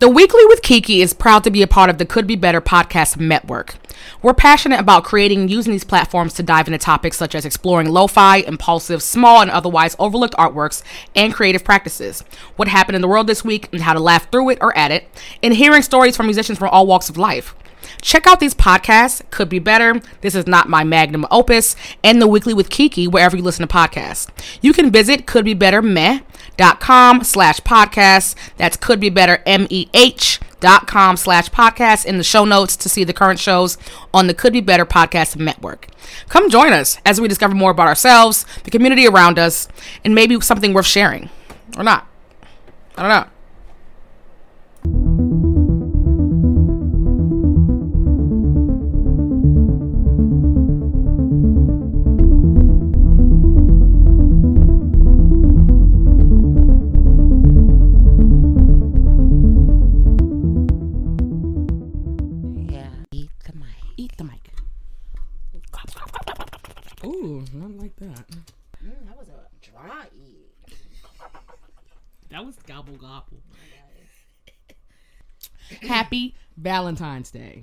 The Weekly with Kiki is proud to be a part of the Could Be Better podcast network. We're passionate about creating and using these platforms to dive into topics such as exploring lo fi, impulsive, small, and otherwise overlooked artworks and creative practices, what happened in the world this week and how to laugh through it or at it, and hearing stories from musicians from all walks of life. Check out these podcasts, Could Be Better, This Is Not My Magnum Opus, and The Weekly with Kiki, wherever you listen to podcasts. You can visit couldbebettermeh.com slash podcast. That's Could Be Better dot com slash podcast in the show notes to see the current shows on the Could Be Better Podcast Network. Come join us as we discover more about ourselves, the community around us, and maybe something worth sharing. Or not. I don't know. Valentine's Day.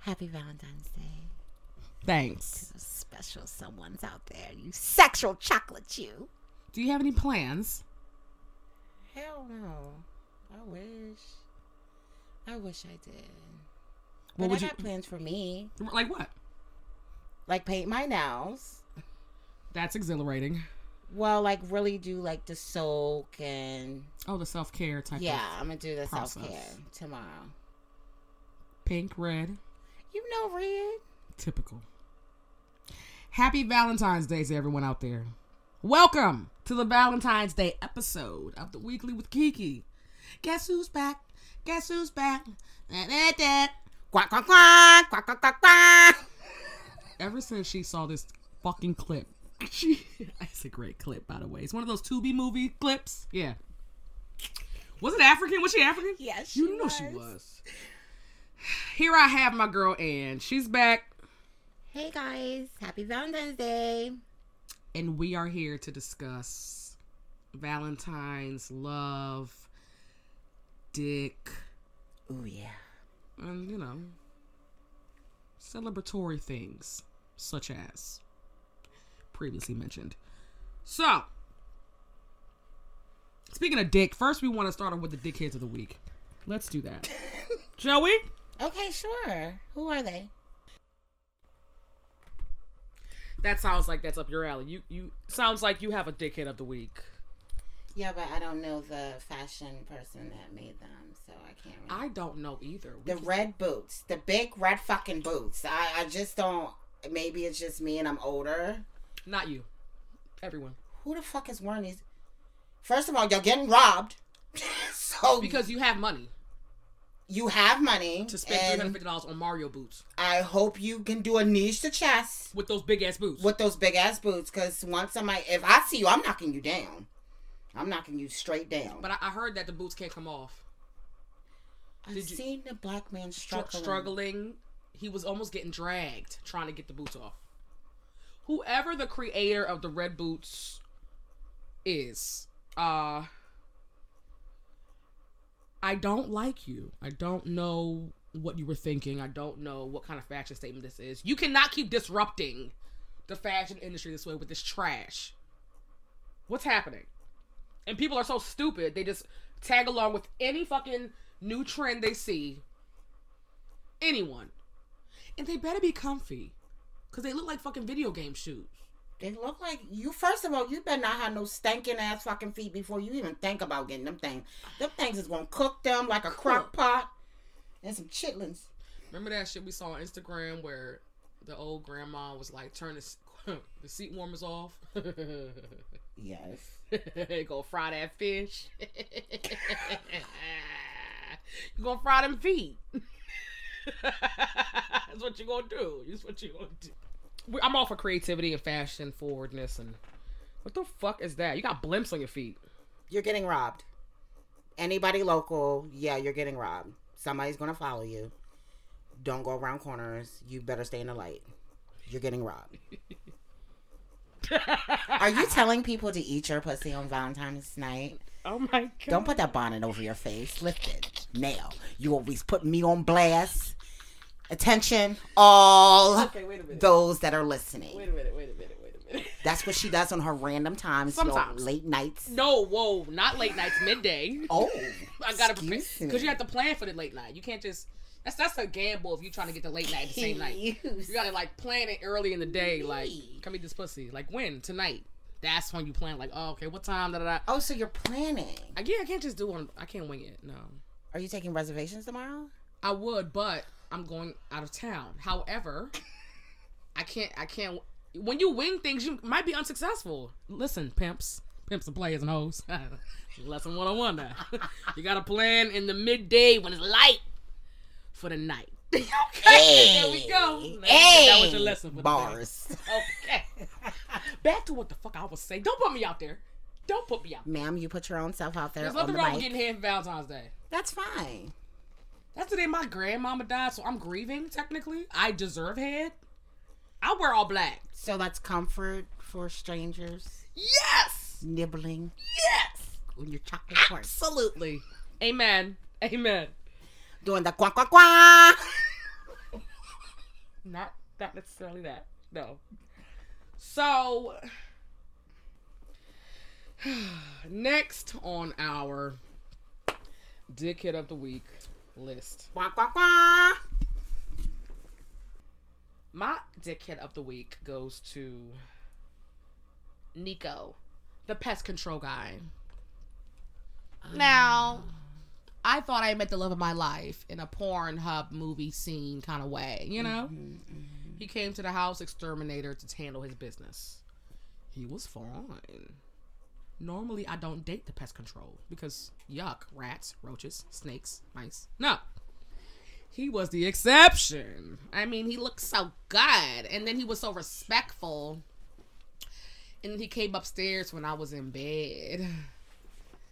Happy Valentine's Day. Thanks. Those special someone's out there. You sexual chocolate you. Do you have any plans? Hell no. I wish. I wish I did. What But would I you got plans for me. like? What? Like paint my nails. That's exhilarating. Well, like really do like the soak and Oh, the self care type. yeah, I'm gonna do the self care tomorrow. pink, red, You know, Red. typical. Happy Valentine's Day to everyone out there. Welcome to the Valentine's Day episode of the Weekly with Kiki. Guess who's back? Guess who's back? Da, da, da. Quack quack quack quack quack quack quack. ever since she saw this fucking clip, she it's a great clip by the way. It's one of those Tubi movie clips. Yeah. Was it African? Was she African? Yes, You she know she was. was. Here I have my girl Ann. She's back, Hey guys, happy Valentine's Day. and we are here to discuss Valentine's, love, dick, Oh yeah. and you know, celebratory things such as previously mentioned. So, speaking of dick, first we want to start off with the dickheads of the week. Let's do that. Shall we? Okay, sure. Who are they? That sounds like that's up your alley. You you sounds like you have a dickhead of the week. Yeah, but I don't know the fashion person that made them, so I can't. Really... I don't know either. We the can- red boots, the big red fucking boots. I, I just don't. Maybe it's just me and I'm older. Not you. Everyone. Who the fuck is wearing these? First of all, you're getting robbed. so Because you have money you have money to spend three hundred fifty dollars on Mario boots I hope you can do a niche to chest with those big ass boots. with those big ass boots. Because once somebody, if I see you, I'm knocking you down. I'm knocking you straight down. But I, I heard that the boots can't come off. I've did you- seen the black man struggling. struggling. He was almost getting dragged trying to get the boots off. Whoever the creator of the red boots is, uh I don't like you. I don't know what you were thinking. I don't know what kind of fashion statement this is. You cannot keep disrupting the fashion industry this way with this trash. What's happening? And people are so stupid, they just tag along with any fucking new trend they see. Anyone. And they better be comfy. Because they look like fucking video game shoes. They look like you. First of all, you better not have no stinking ass fucking feet before you even think about getting them things. Them things is gonna cook them like a crock pot and some chitlins. Remember that shit we saw on Instagram where the old grandma was like, turn the, the seat warmers off? Yes. they go fry that fish. you gonna fry them feet. That's what you gonna do. That's what you gonna do. I'm all for creativity and fashion forwardness and what the fuck is that? You got blimps on your feet. You're getting robbed. Anybody local, yeah, you're getting robbed. Somebody's gonna follow you. Don't go around corners. You better stay in the light. You're getting robbed. Are you telling people to eat your pussy on Valentine's night? Oh my god! Don't put that bonnet over your face. Lift it now. You always put me on blast. Attention, all Okay, those that are listening. Wait a minute. Wait a minute. Wait a minute. That's what she does on her random times, Sometimes. late nights. No, whoa, not late nights, midday. Oh, I gotta prepare because you have to plan for the late night. You can't just. That's that's a gamble if you're trying to get the late night the same night. You gotta like plan it early in the day. Like, come eat this pussy. Like when tonight. That's when you plan. Like, oh, okay, what time? Da da da. Oh, so you're planning? I, yeah, I can't just do one. I can't wing it. No, Are you taking reservations tomorrow? I would, but I'm going out of town. However, I can't. I can't. When you win things, you might be unsuccessful. Listen, pimps, pimps and players and hoes. Lesson one on one. Now, you got to plan in the midday when it's light for the night. okay, there we go. Get that was your lesson for the bars. Okay. Back to what the fuck I was saying. Don't put me out there. Don't put me out. Ma'am, you put your own self out there There's nothing the wrong with getting head for Valentine's Day. That's fine. That's the day my grandmama died, so I'm grieving. Technically, I deserve head. I wear all black. So that's comfort for strangers. Yes, Nibbling yes, on your chocolate heart. absolutely. Amen. Amen. Doing the quack quack quack. Not not necessarily that. No. So next on our dickhead of the week list. Quack quack quack. My dickhead of the week goes to Nico, the pest control guy. Now, I thought I met the love of my life in a porn hub movie scene kind of way, you know? He came to the house exterminator to handle his business. He was fine. Normally, I don't date the pest control because yuck, rats, roaches, snakes, mice. No. He was the exception. I mean, he looked so good. And then he was so respectful. And he came upstairs when I was in bed.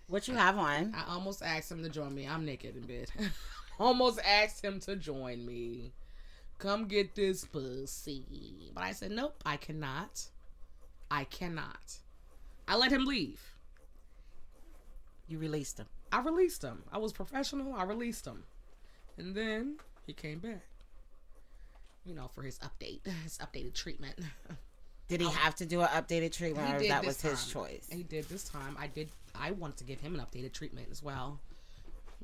What you have on? I almost asked him to join me. I'm naked in bed. almost asked him to join me. Come get this pussy. But I said, nope, I cannot. I cannot. I let him leave. You released him. I released him. I was professional. I released him. And then he came back. You know, for his update, his updated treatment. Did he have to do an updated treatment, or that was his choice? He did this time. I did. I wanted to give him an updated treatment as well,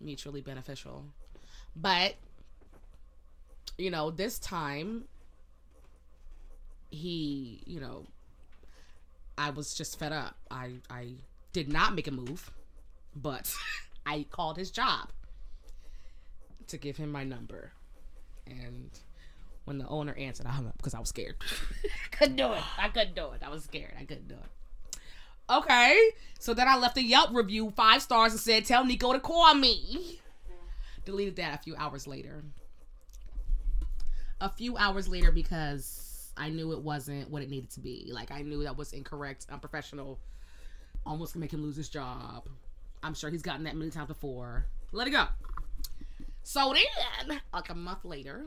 mutually beneficial. But you know, this time he, you know, I was just fed up. I I did not make a move, but I called his job to give him my number, and when the owner answered, I hung up because I was scared. couldn't do it. I couldn't do it. I was scared. I couldn't do it. Okay. So then I left a Yelp review, five stars, and said, Tell Nico to call me. Deleted that a few hours later. A few hours later because I knew it wasn't what it needed to be. Like, I knew that was incorrect, unprofessional. Almost gonna make him lose his job. I'm sure he's gotten that many times before. Let it go. So then, like a month later,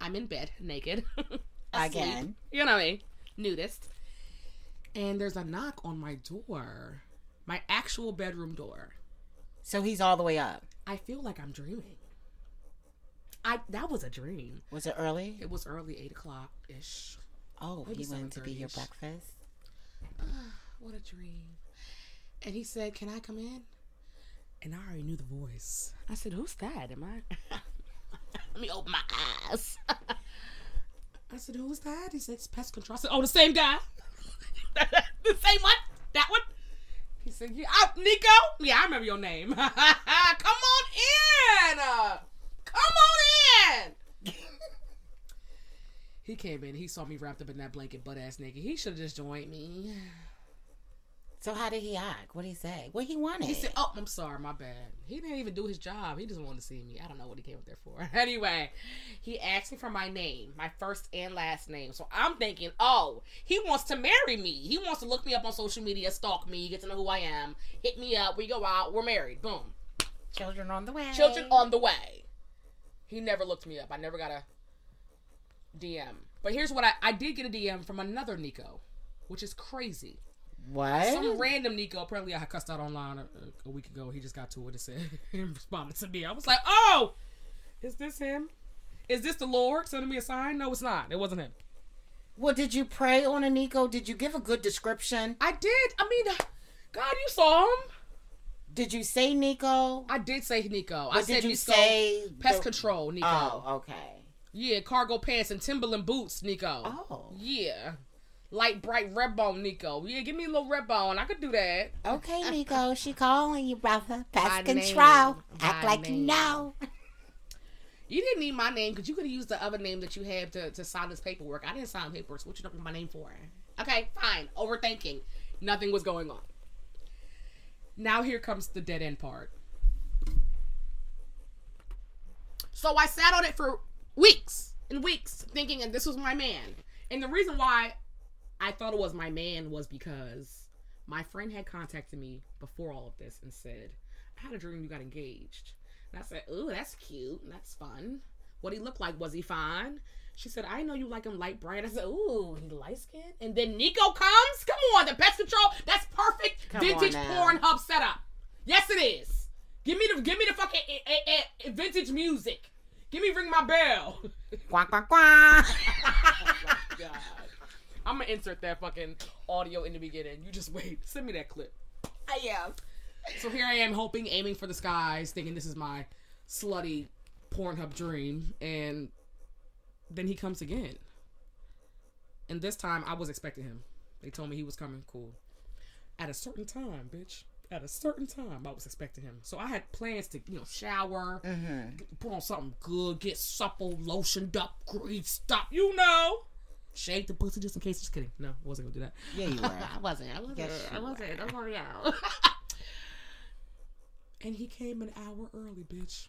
I'm in bed naked. Again. You know me. Nudist. And there's a knock on my door. My actual bedroom door. So he's all the way up. I feel like I'm dreaming. I that was a dream. Was it early? It was early eight o'clock ish. Oh, Maybe he went to be your 7:30-ish. breakfast. What a dream. And he said, Can I come in? And I already knew the voice. I said, Who's that? Am I Let me open my eyes. I said, Who's that? He said, It's pest control. I said, Oh, the same guy. the same one? That one? He said, Yeah, oh, Nico? Yeah, I remember your name. come on in. Uh, come on in. He came in. He saw me wrapped up in that blanket, butt ass naked. He should have just joined me. So how did he act? What did he say? What he wanted? He said, "Oh, I'm sorry, my bad." He didn't even do his job. He just wanted to see me. I don't know what he came up there for. Anyway, he asked me for my name, my first and last name. So I'm thinking, oh, he wants to marry me. He wants to look me up on social media, stalk me, get to know who I am, hit me up. We go out. We're married. Boom. Children on the way. Children on the way. He never looked me up. I never got a DM. But here's what I I did get a DM from another Nico, which is crazy. What? Some random Nico. Apparently, I had cussed out online a, a week ago. He just got to it and said, and responded to me. I was like, oh, is this him? Is this the Lord sending me a sign? No, it's not. It wasn't him. Well, did you pray on a Nico? Did you give a good description? I did. I mean, God, you saw him. Did you say Nico? I did say Nico. I said did you Nico. say? Pest the- control, Nico. Oh, okay. Yeah, cargo pants and Timberland boots, Nico. Oh. Yeah. Light bright red bone, Nico. Yeah, give me a little red bone. I could do that. Okay, Nico, she calling you, brother. My Pest name. control. Act My like you know. You didn't need my name because you could have used the other name that you had to, to sign this paperwork. I didn't sign paperwork. So what you for my name for? Okay, fine. Overthinking. Nothing was going on. Now here comes the dead end part. So I sat on it for weeks and weeks thinking that this was my man. And the reason why I thought it was my man was because my friend had contacted me before all of this and said, I had a dream you got engaged. And I said, Ooh, that's cute. and That's fun. What he looked like? Was he fine? She said, I know you like him light bright. I said, Ooh, he light skinned. And then Nico comes. Come on, the pest control. That's perfect Come vintage porn hub setup. Yes, it is. Give me the give me the fucking eh, eh, eh, vintage music. Give me ring my bell. Quack, quack, quack. oh my God. I'm gonna insert that fucking audio in the beginning. You just wait. Send me that clip. I am. So here I am hoping, aiming for the skies, thinking this is my slutty Pornhub dream, and then he comes again. And this time I was expecting him. They told me he was coming. Cool. At a certain time, bitch. At a certain time, I was expecting him. So I had plans to, you know, shower, mm-hmm. put on something good, get supple, lotioned up, grease, up, you know. Shake the pussy just in case. Just kidding. No, I wasn't gonna do that. Yeah, you were. I wasn't. I wasn't. Yes, I wasn't. Don't worry out. and he came an hour early, bitch.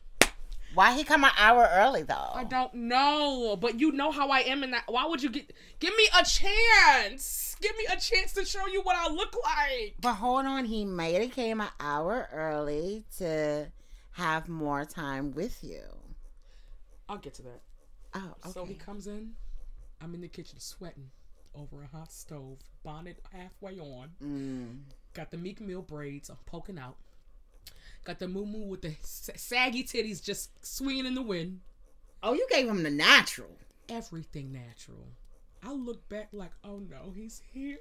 Why he come an hour early though? I don't know, but you know how I am in that. Why would you get? Give me a chance. Give me a chance to show you what I look like. But hold on, he made it came an hour early to have more time with you. I'll get to that. Oh, okay. So he comes in. I'm in the kitchen sweating over a hot stove, bonnet halfway on. Mm. Got the Meek Mill braids. I'm poking out. Got the moo moo with the saggy titties just swinging in the wind. Oh, you gave him the natural. everything natural. I look back like, oh no, he's here.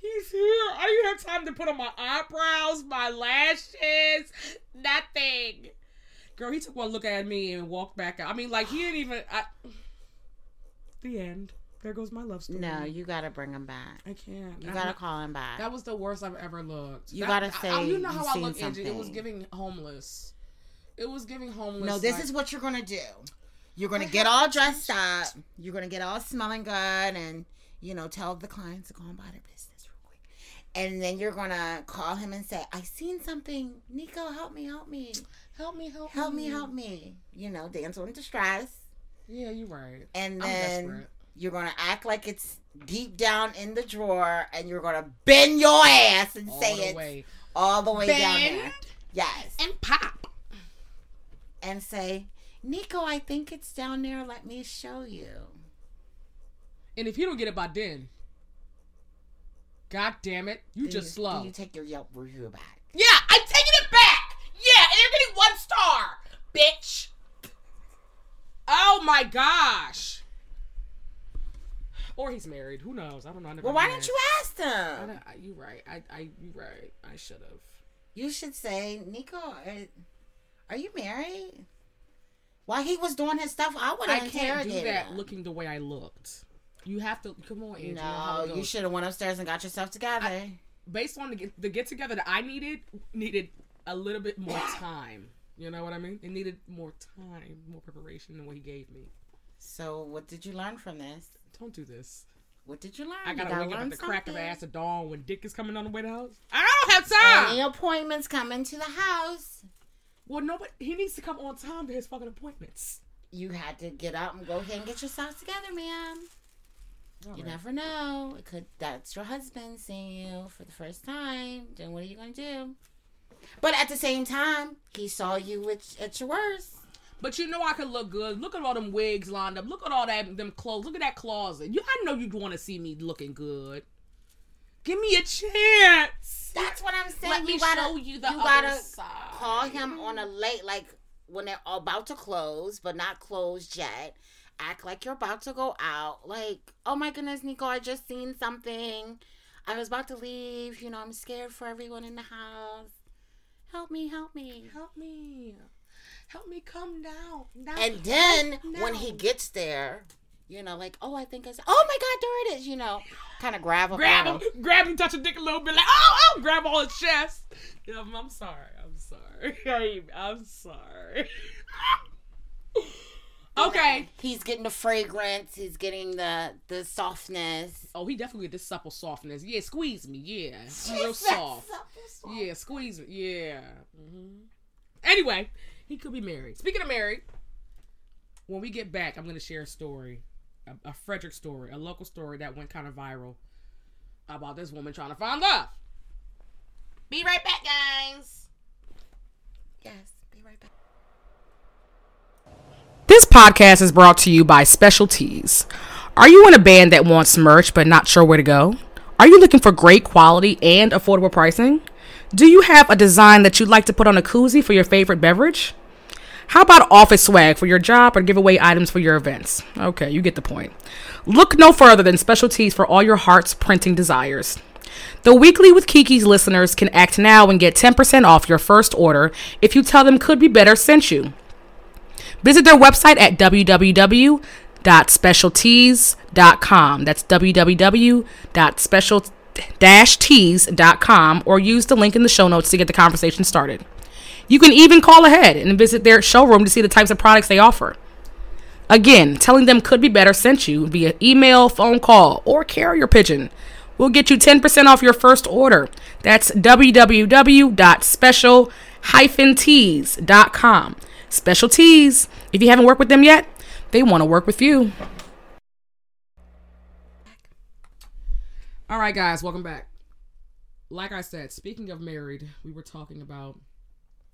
He's here. I didn't have time to put on my eyebrows, my lashes, nothing. Girl, he took one look at me and walked back out. I mean, like he didn't even. I, the end. There goes my love story. No, you gotta bring him back. I can't. You I- gotta call him back. That was the worst I've ever looked. You That- gotta I- say you know how I look, Angie. It was giving homeless. It was giving homeless. no, this like- is what you're gonna do. You're gonna I get all dressed up. You're gonna get all smelling good, and you know, tell the clients to go on by their business real quick. And then you're gonna call him and say, "I seen something. Nico, help me, help me, help me, help, me. help me, help me." You know, dance on distress. Yeah, you're right. and I'm then you're gonna act like it's deep down in the drawer, and you're gonna bend your ass and All say it way. all the way down there. Yes, and pop. and say, Nico, I think it's down there. Let me show you. And if you don't get it by then, god damn it, you Then just you, slow. You take your Yelp review back. yeah, I'm taking it back. Yeah, and you're getting one star, bitch. Oh my gosh. Or he's married. Who knows? I don't know. I Well, why didn't you ask I I- you right. I, I, you right. I should have. You should say, Nico, are, are you married? While he was doing his stuff, I would I can't do that him. looking the way I looked. You have to come on, Andrew. how No, it you should have went upstairs and got yourself together. Based on the get, the get together that I needed, needed a little bit more time. You know what I mean? It needed more time, more preparation than what he gave me. So, what did you learn from this? Don't do this. What did you learn? I You gotta wake up at the crack of something. ass of dawn when Dick is coming on the way to the house. I don't have time. Any appointments coming to the house? Well, nobody. He needs to come on time to his fucking appointments. You had to get up and go ahead and get yourself together, ma'am. You Alright. never know. It could that's your husband seeing you for the first time. Then what are you gonna do? But at the same time, he saw you with at your worst. But you know I could look good. Look at all them wigs lined up. Look at all that them clothes. Look at that closet. You, I know you'd want to see me looking good. Give me a chance. That's what I'm saying. Let you me gotta, show you the other gotta side. call him on a late, like when they're about to close, but not closed yet. Act like you're about to go out. Like, oh my goodness, Nico, I just seen something. I was about to leave. You know, I'm scared for everyone in the house. Help me, help me. Help me. Help me come down. down. And then No. when he gets there, you know, like, oh, I think I said, oh my God, there it is. You know, kind of grab him. grab him, grab him, touch a dick a little bit, like oh, oh, grab all his chest. I'm, I'm sorry, I'm sorry, I'm sorry. okay. He's getting the fragrance. He's getting the the softness. Oh, he definitely get this supple softness. Yeah, squeeze me. Yeah, real soft. soft. Yeah, squeeze me. Yeah. hmm Anyway, he could be married. Speaking of married, when we get back, I'm gonna share a story, a, a Frederick story, a local story that went kind of viral about this woman trying to find love. Be right back, guys. Yes, be right back. This podcast is brought to you by Special Tees. Are you in a band that wants merch but not sure where to go? Are you looking for great quality and affordable pricing? Do you have a design that you'd like to put on a koozie for your favorite beverage? How about office swag for your job or giveaway items for your events? Okay, you get the point. Look no further than Special Tees for all your heart's printing desires. The Weekly with Kiki's listeners can act now and get 10% off your first order if you tell them Could Be Better sent you. Visit their website at www.special-tees.com. That's www.special-tees.com or use the link in the show notes to get the conversation started. You can even call ahead and visit their showroom to see the types of products they offer. Again, telling them could be better sent you via email, phone call, or carrier pigeon. We'll get you 10% off your first order. That's www.special-tees.com. Special Tees. If you haven't worked with them yet, they want to work with you. All right, guys, welcome back. Like I said, speaking of married, we were talking about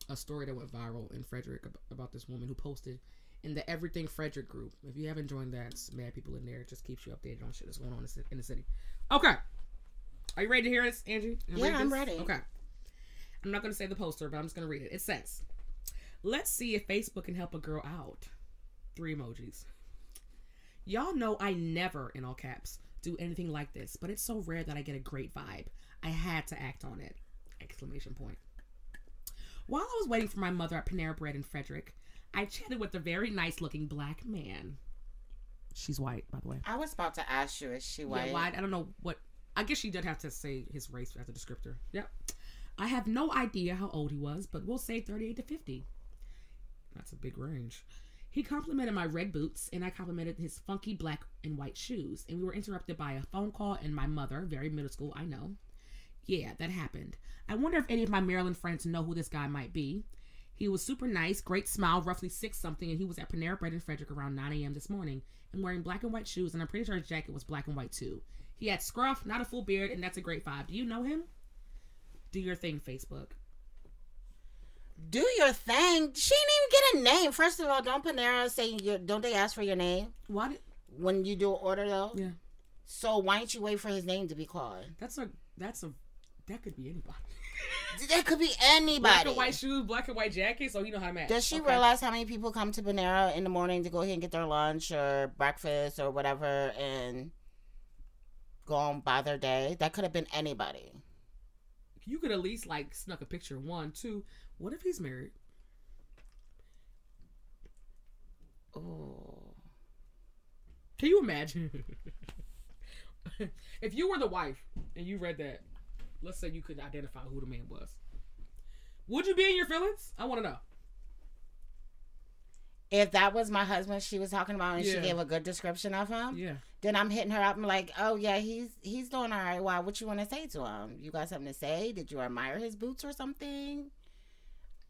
a story that went viral in Frederick about this woman who posted in the Everything Frederick group. If you haven't joined that, it's mad people in there. It just keeps you updated on shit that's going on in the ci- in the city. Okay. Are you ready to hear this, Angie? Yeah, I'm ready. Okay. I'm not going to say the poster, but I'm just going to read it. It says, Let's see if Facebook can help a girl out. Three emojis. Y'all know I never, in all caps, do anything like this, but it's so rare that I get a great vibe. I had to act on it. Exclamation point. While I was waiting for my mother at Panera Bread in Frederick, I chatted with a very nice looking black man. She's white, by the way. I was about to ask you, is she white? Yeah, white. I don't know what. I guess she did have to say his race as a descriptor. Yep. I have no idea how old he was, but we'll say 38 to 50. That's a big range. He complimented my red boots, and I complimented his funky black and white shoes. And we were interrupted by a phone call and my mother, very middle school, I know. Yeah, that happened. I wonder if any of my Maryland friends know who this guy might be. He was super nice, great smile, roughly six something, and he was at Panera Bread in Frederick around 9 a.m. this morning and wearing black and white shoes, and I'm pretty sure his jacket was black and white too. He had scruff, not a full beard, and that's a great vibe. Do you know him? Do your thing, Facebook. Do your thing. She didn't even get a name. First of all, don't Panera say your? Don't they ask for your name Why did? when you do an order though? Yeah, So why don't you wait for his name to be called? that's a that's a that could be anybody. That could be anybody. Black and white shoes, black and white jacket, so you know how to match. Does she Okay. realize how many people come to Panera in the morning to go ahead and get their lunch or breakfast or whatever and go on by their day? That could have been anybody. You could at least like snuck a picture. One, two. What if he's married? Oh. Can you imagine? if you were the wife and you read that, let's say you could identify who the man was. Would you be in your feelings? I want to know. If that was my husband she was talking about and Yeah. she gave a good description of him, Yeah. then I'm hitting her up. I'm like, oh yeah, he's he's doing all right. Why? What you want to say to him? You got something to say? Did you admire his boots or something?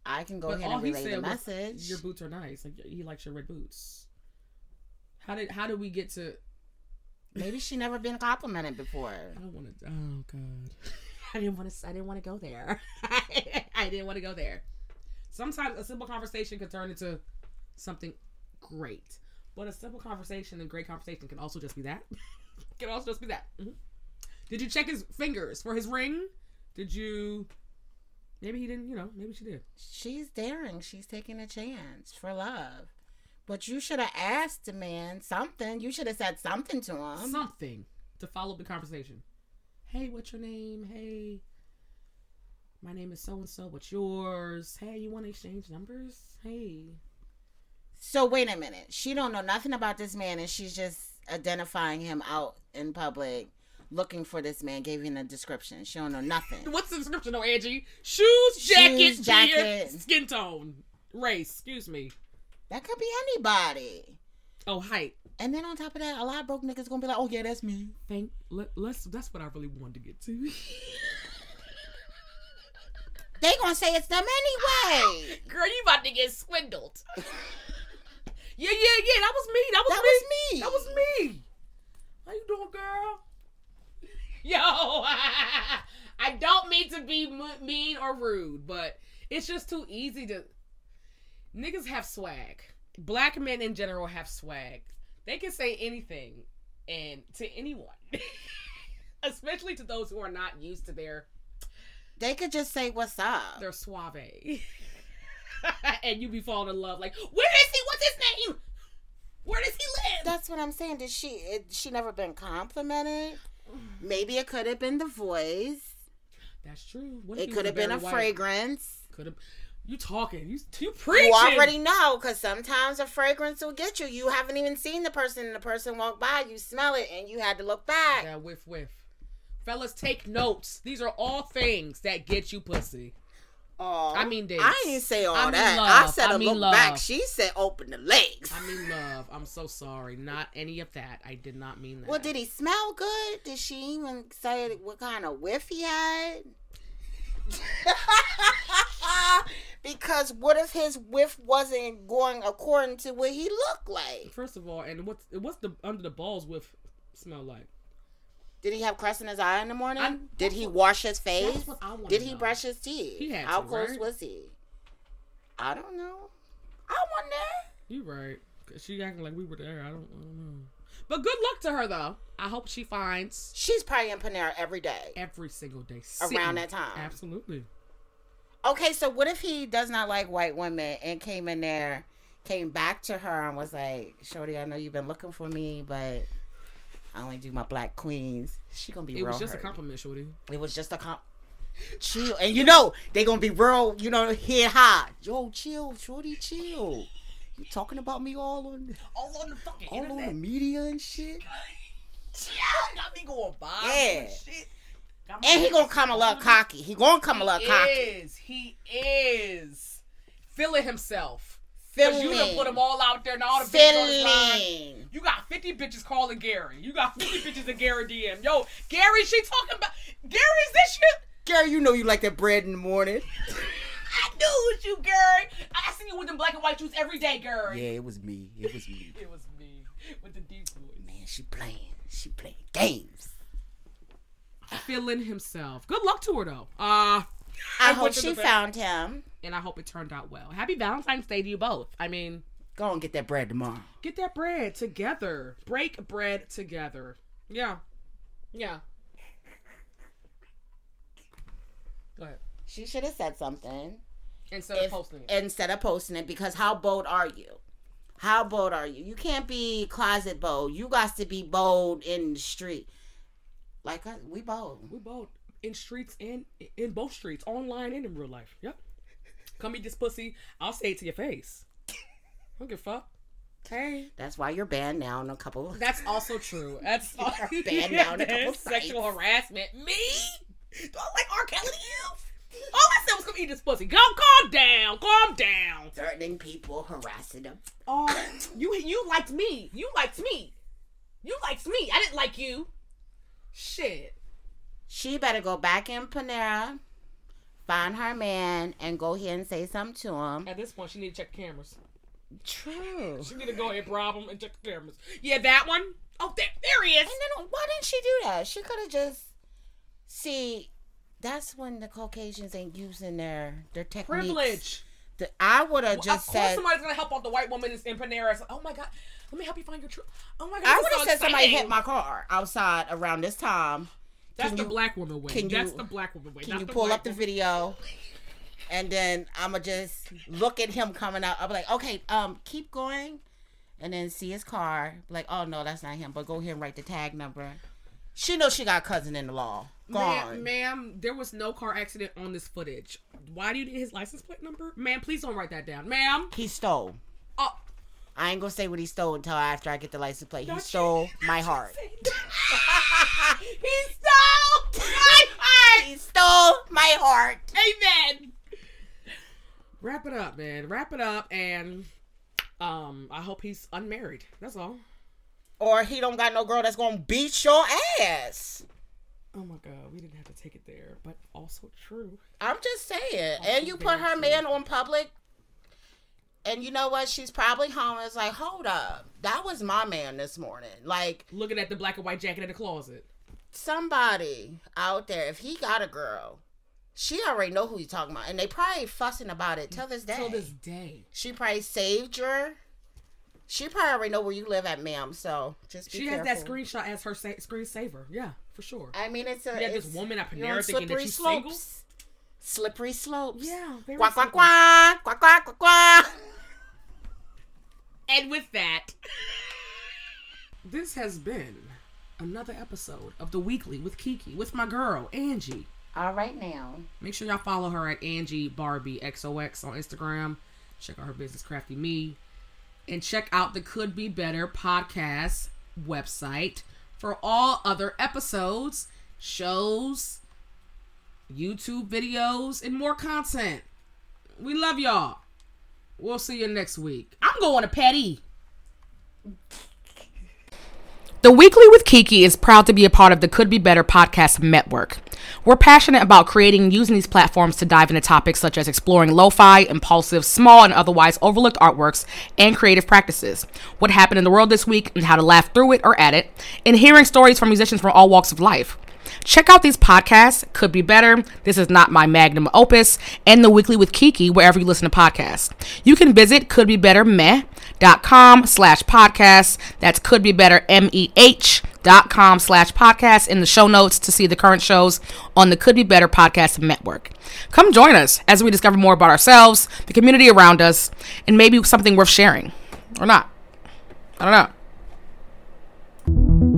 I can go But ahead and relay the was, message. Your boots are nice. Like he likes your red boots. How did how did we get to? Maybe she never been complimented before. I don't want to. Oh God. I didn't want to. I didn't want to go there. I didn't want to go there. Sometimes a simple conversation can turn into something great, but a simple conversation and great conversation can also just be that. can also just be that. Mhm. Did you check his fingers for his ring? Did you? Maybe he didn't. You know, maybe she did. She's daring. She's taking a chance for love. But you should have asked the man something. You should have said something to him. Something to follow up the conversation. Hey, what's your name? Hey, my name is so and so. What's yours? Hey, you want to exchange numbers? Hey. So wait a minute. She don't know nothing about this man, and she's just identifying him out in public, looking for this man. Gave him a description. She don't know nothing. What's the description, though, Angie? Shoes, jacket, Shoes, jacket, skin tone, race. Excuse me. That could be anybody. Oh, height. And then on top of that, a lot of broke niggas gonna be like, "Oh yeah, that's me." Thank. Let, let's. That's what I really wanted to get to. They gonna say it's them anyway. Girl, you about to get swindled. yeah, yeah, yeah. That was me. That was That me. was me. That was me. How you doing, girl? Yo, I don't mean to be mean or rude, but it's just too easy to. Niggas have swag. Black men in general have swag. They can say anything, and to anyone, especially to those who are not used to their They could just say, "What's up?" they're suave. and you be falling in love. Like, where is he? What's his name? Where does he live? That's what I'm saying. Did she? It, she never been complimented? Maybe it could have been the voice. That's true. What It could have been a White? fragrance. Could have. You talking? You you preaching? You already know because sometimes a fragrance will get you. You haven't even seen the person, and the person walked by. You smell it, and you had to look back. Yeah, whiff whiff. Fellas, take notes. These are all things that get you pussy. Oh, I mean dates. I didn't say all I mean that. love. I said I mean look love. back. She said open the legs. I mean I'm so sorry. Not any of that. I did not mean that. well, did he smell good? Did she even say what kind of whiff he had? because what if his whiff wasn't going according to what he looked like? First of all, and what's what's the under the balls whiff smell like? Did he have crust in his eye in the morning? I'm- Did he wash his face? That's what I wanna Did he know. brush his teeth? He had How to, close right? was he? I don't know. I wonder. You right. She acting like we were there. I don't, I don't know. But good luck to her though. I hope she finds She's probably in Panera every day. every single day Around that time. Absolutely. Okay, so what if he does not like white women and came in there, came back to her and was like, "Shorty, I know you've been looking for me, but I only do my black queens." She gonna be It real. was just a compliment, shorty. It was just a comp. Chill, and you know they gonna be real. You know, head high. Yo, chill, shorty, chill. You talking about me all on All on the fucking all on the media and shit. yeah, Got me going by. Yeah. Shit. And he gonna come a little cocky. He gonna come a little He cocky. is. He is feeling himself. Cause you done put him all out there and all the bitches on. Feeling. You got 50 bitches calling Gary. You got 50 bitches in Gary DM. Yo, Gary, she talking about Gary's this shit. Gary, you know you like that bread in the morning. I knew it was you, girl. I see you with them black and white shoes every day, girl. Yeah, it was me. It was me. It was me with the deep voice. Man, she playing. She playing games. Feeling himself. Good luck to her though. Uh I wish hope she found him. and I hope it turned out well. Happy Valentine's Day to you both. I mean, Go and get that bread tomorrow. get that bread together. Break bread together. Yeah. Yeah. Go ahead. She should have said something Instead if- of posting it. instead of posting it because how bold are you? How bold are you? You can't be closet bold. You got to be bold in the street. Like us, we bold. We both in streets and in both streets, online and in real life. Yep. Come eat this pussy. I'll say it to your face. Don't give a fuck. Hey. That's why you're banned now in a couple. That's also true. That's banned down a couple sexual harassment. Me? Do I like R. Kelly you? All I said was come eat this pussy. Go, calm down. Calm down. Threatening people, harassing them. Oh, you you liked me. You liked me. You liked me. I didn't like you. Shit. She better go back in Panera, find her man, and go ahead and say something to him. At this point, she need to check the cameras. True. She need to go ahead, rob him, and check the cameras. Yeah, that one. Oh, there, there he is. And then why didn't she do that? She could have just see. That's when the Caucasians ain't using their their techniques. Privilege. The- I would have Well, just of course, said. somebody's gonna help out the white woman in in Panera. It's like, oh my god, let me help you find your truth. Oh my god, I would have so said somebody hit my car outside around this time. That's Can the you- black woman way. can That's the black woman way. Can you pull up the video? And then I'ma just look at him coming out. I'll be like, okay, um, keep going. And then see his car. Like, oh no, that's not him. But go ahead and write the tag number. She knows she got a cousin in the law. Gone. Ma'am, ma'am, there was no car accident on this footage. Why do you need his license plate number? Ma'am, please don't write that down. Ma'am. He stole. Oh, I ain't gonna say what he stole until after I get the license plate. He Don't you- stole my heart. he stole my heart. He stole my heart. Amen. Wrap it up, man. Wrap it up, and um, I hope he's unmarried. That's all. Or he don't got no girl that's gonna beat your ass. Oh my God, we didn't have to take it there, but also true. I'm just saying. And you put her man on public. And you know what? She's probably home. It's like, hold up. That was my man this morning. Like, Looking at the black and white jacket in the closet. somebody out there, if he got a girl, she already know who he's talking about. And they probably fussing about it till this day. Till this day, She probably saved her. She probably already know where you live at, ma'am. So just be she careful. has that screenshot as her sa- screensaver. Yeah, for sure. I mean, it's a. Yeah, it's, this woman at Panera thinking that slippery you slopes. single. Slippery slopes. Yeah, very Quack quack quack quack quack quack quack. And with that, this has been another episode of the Weekly with Kiki with my girl Angie. All right now. Make sure y'all follow her at Angie Barbie XOX on Instagram. Check out her business Crafty Me. And check out the Could Be Better podcast website for all other episodes, shows, YouTube videos, and more content. We love y'all. We'll see you next week. I'm going to Petty. The Weekly with Kiki is proud to be a part of the Could Be Better podcast network. We're passionate about creating and using these platforms to dive into topics such as exploring lo fi, impulsive, small, and otherwise overlooked artworks and creative practices, what happened in the world this week and how to laugh through it or at it, and hearing stories from musicians from all walks of life. Check out these podcasts, Could Be Better, This Is Not My Magnum Opus, and The Weekly with Kiki wherever you listen to podcasts. You can visit com slash podcast. That's could be better M-E-H dot com slash podcast in the show notes to see the current shows on the Could Be Better Podcast Network. Come join us as we discover more about ourselves, the community around us, and maybe something worth sharing. Or not. I don't know.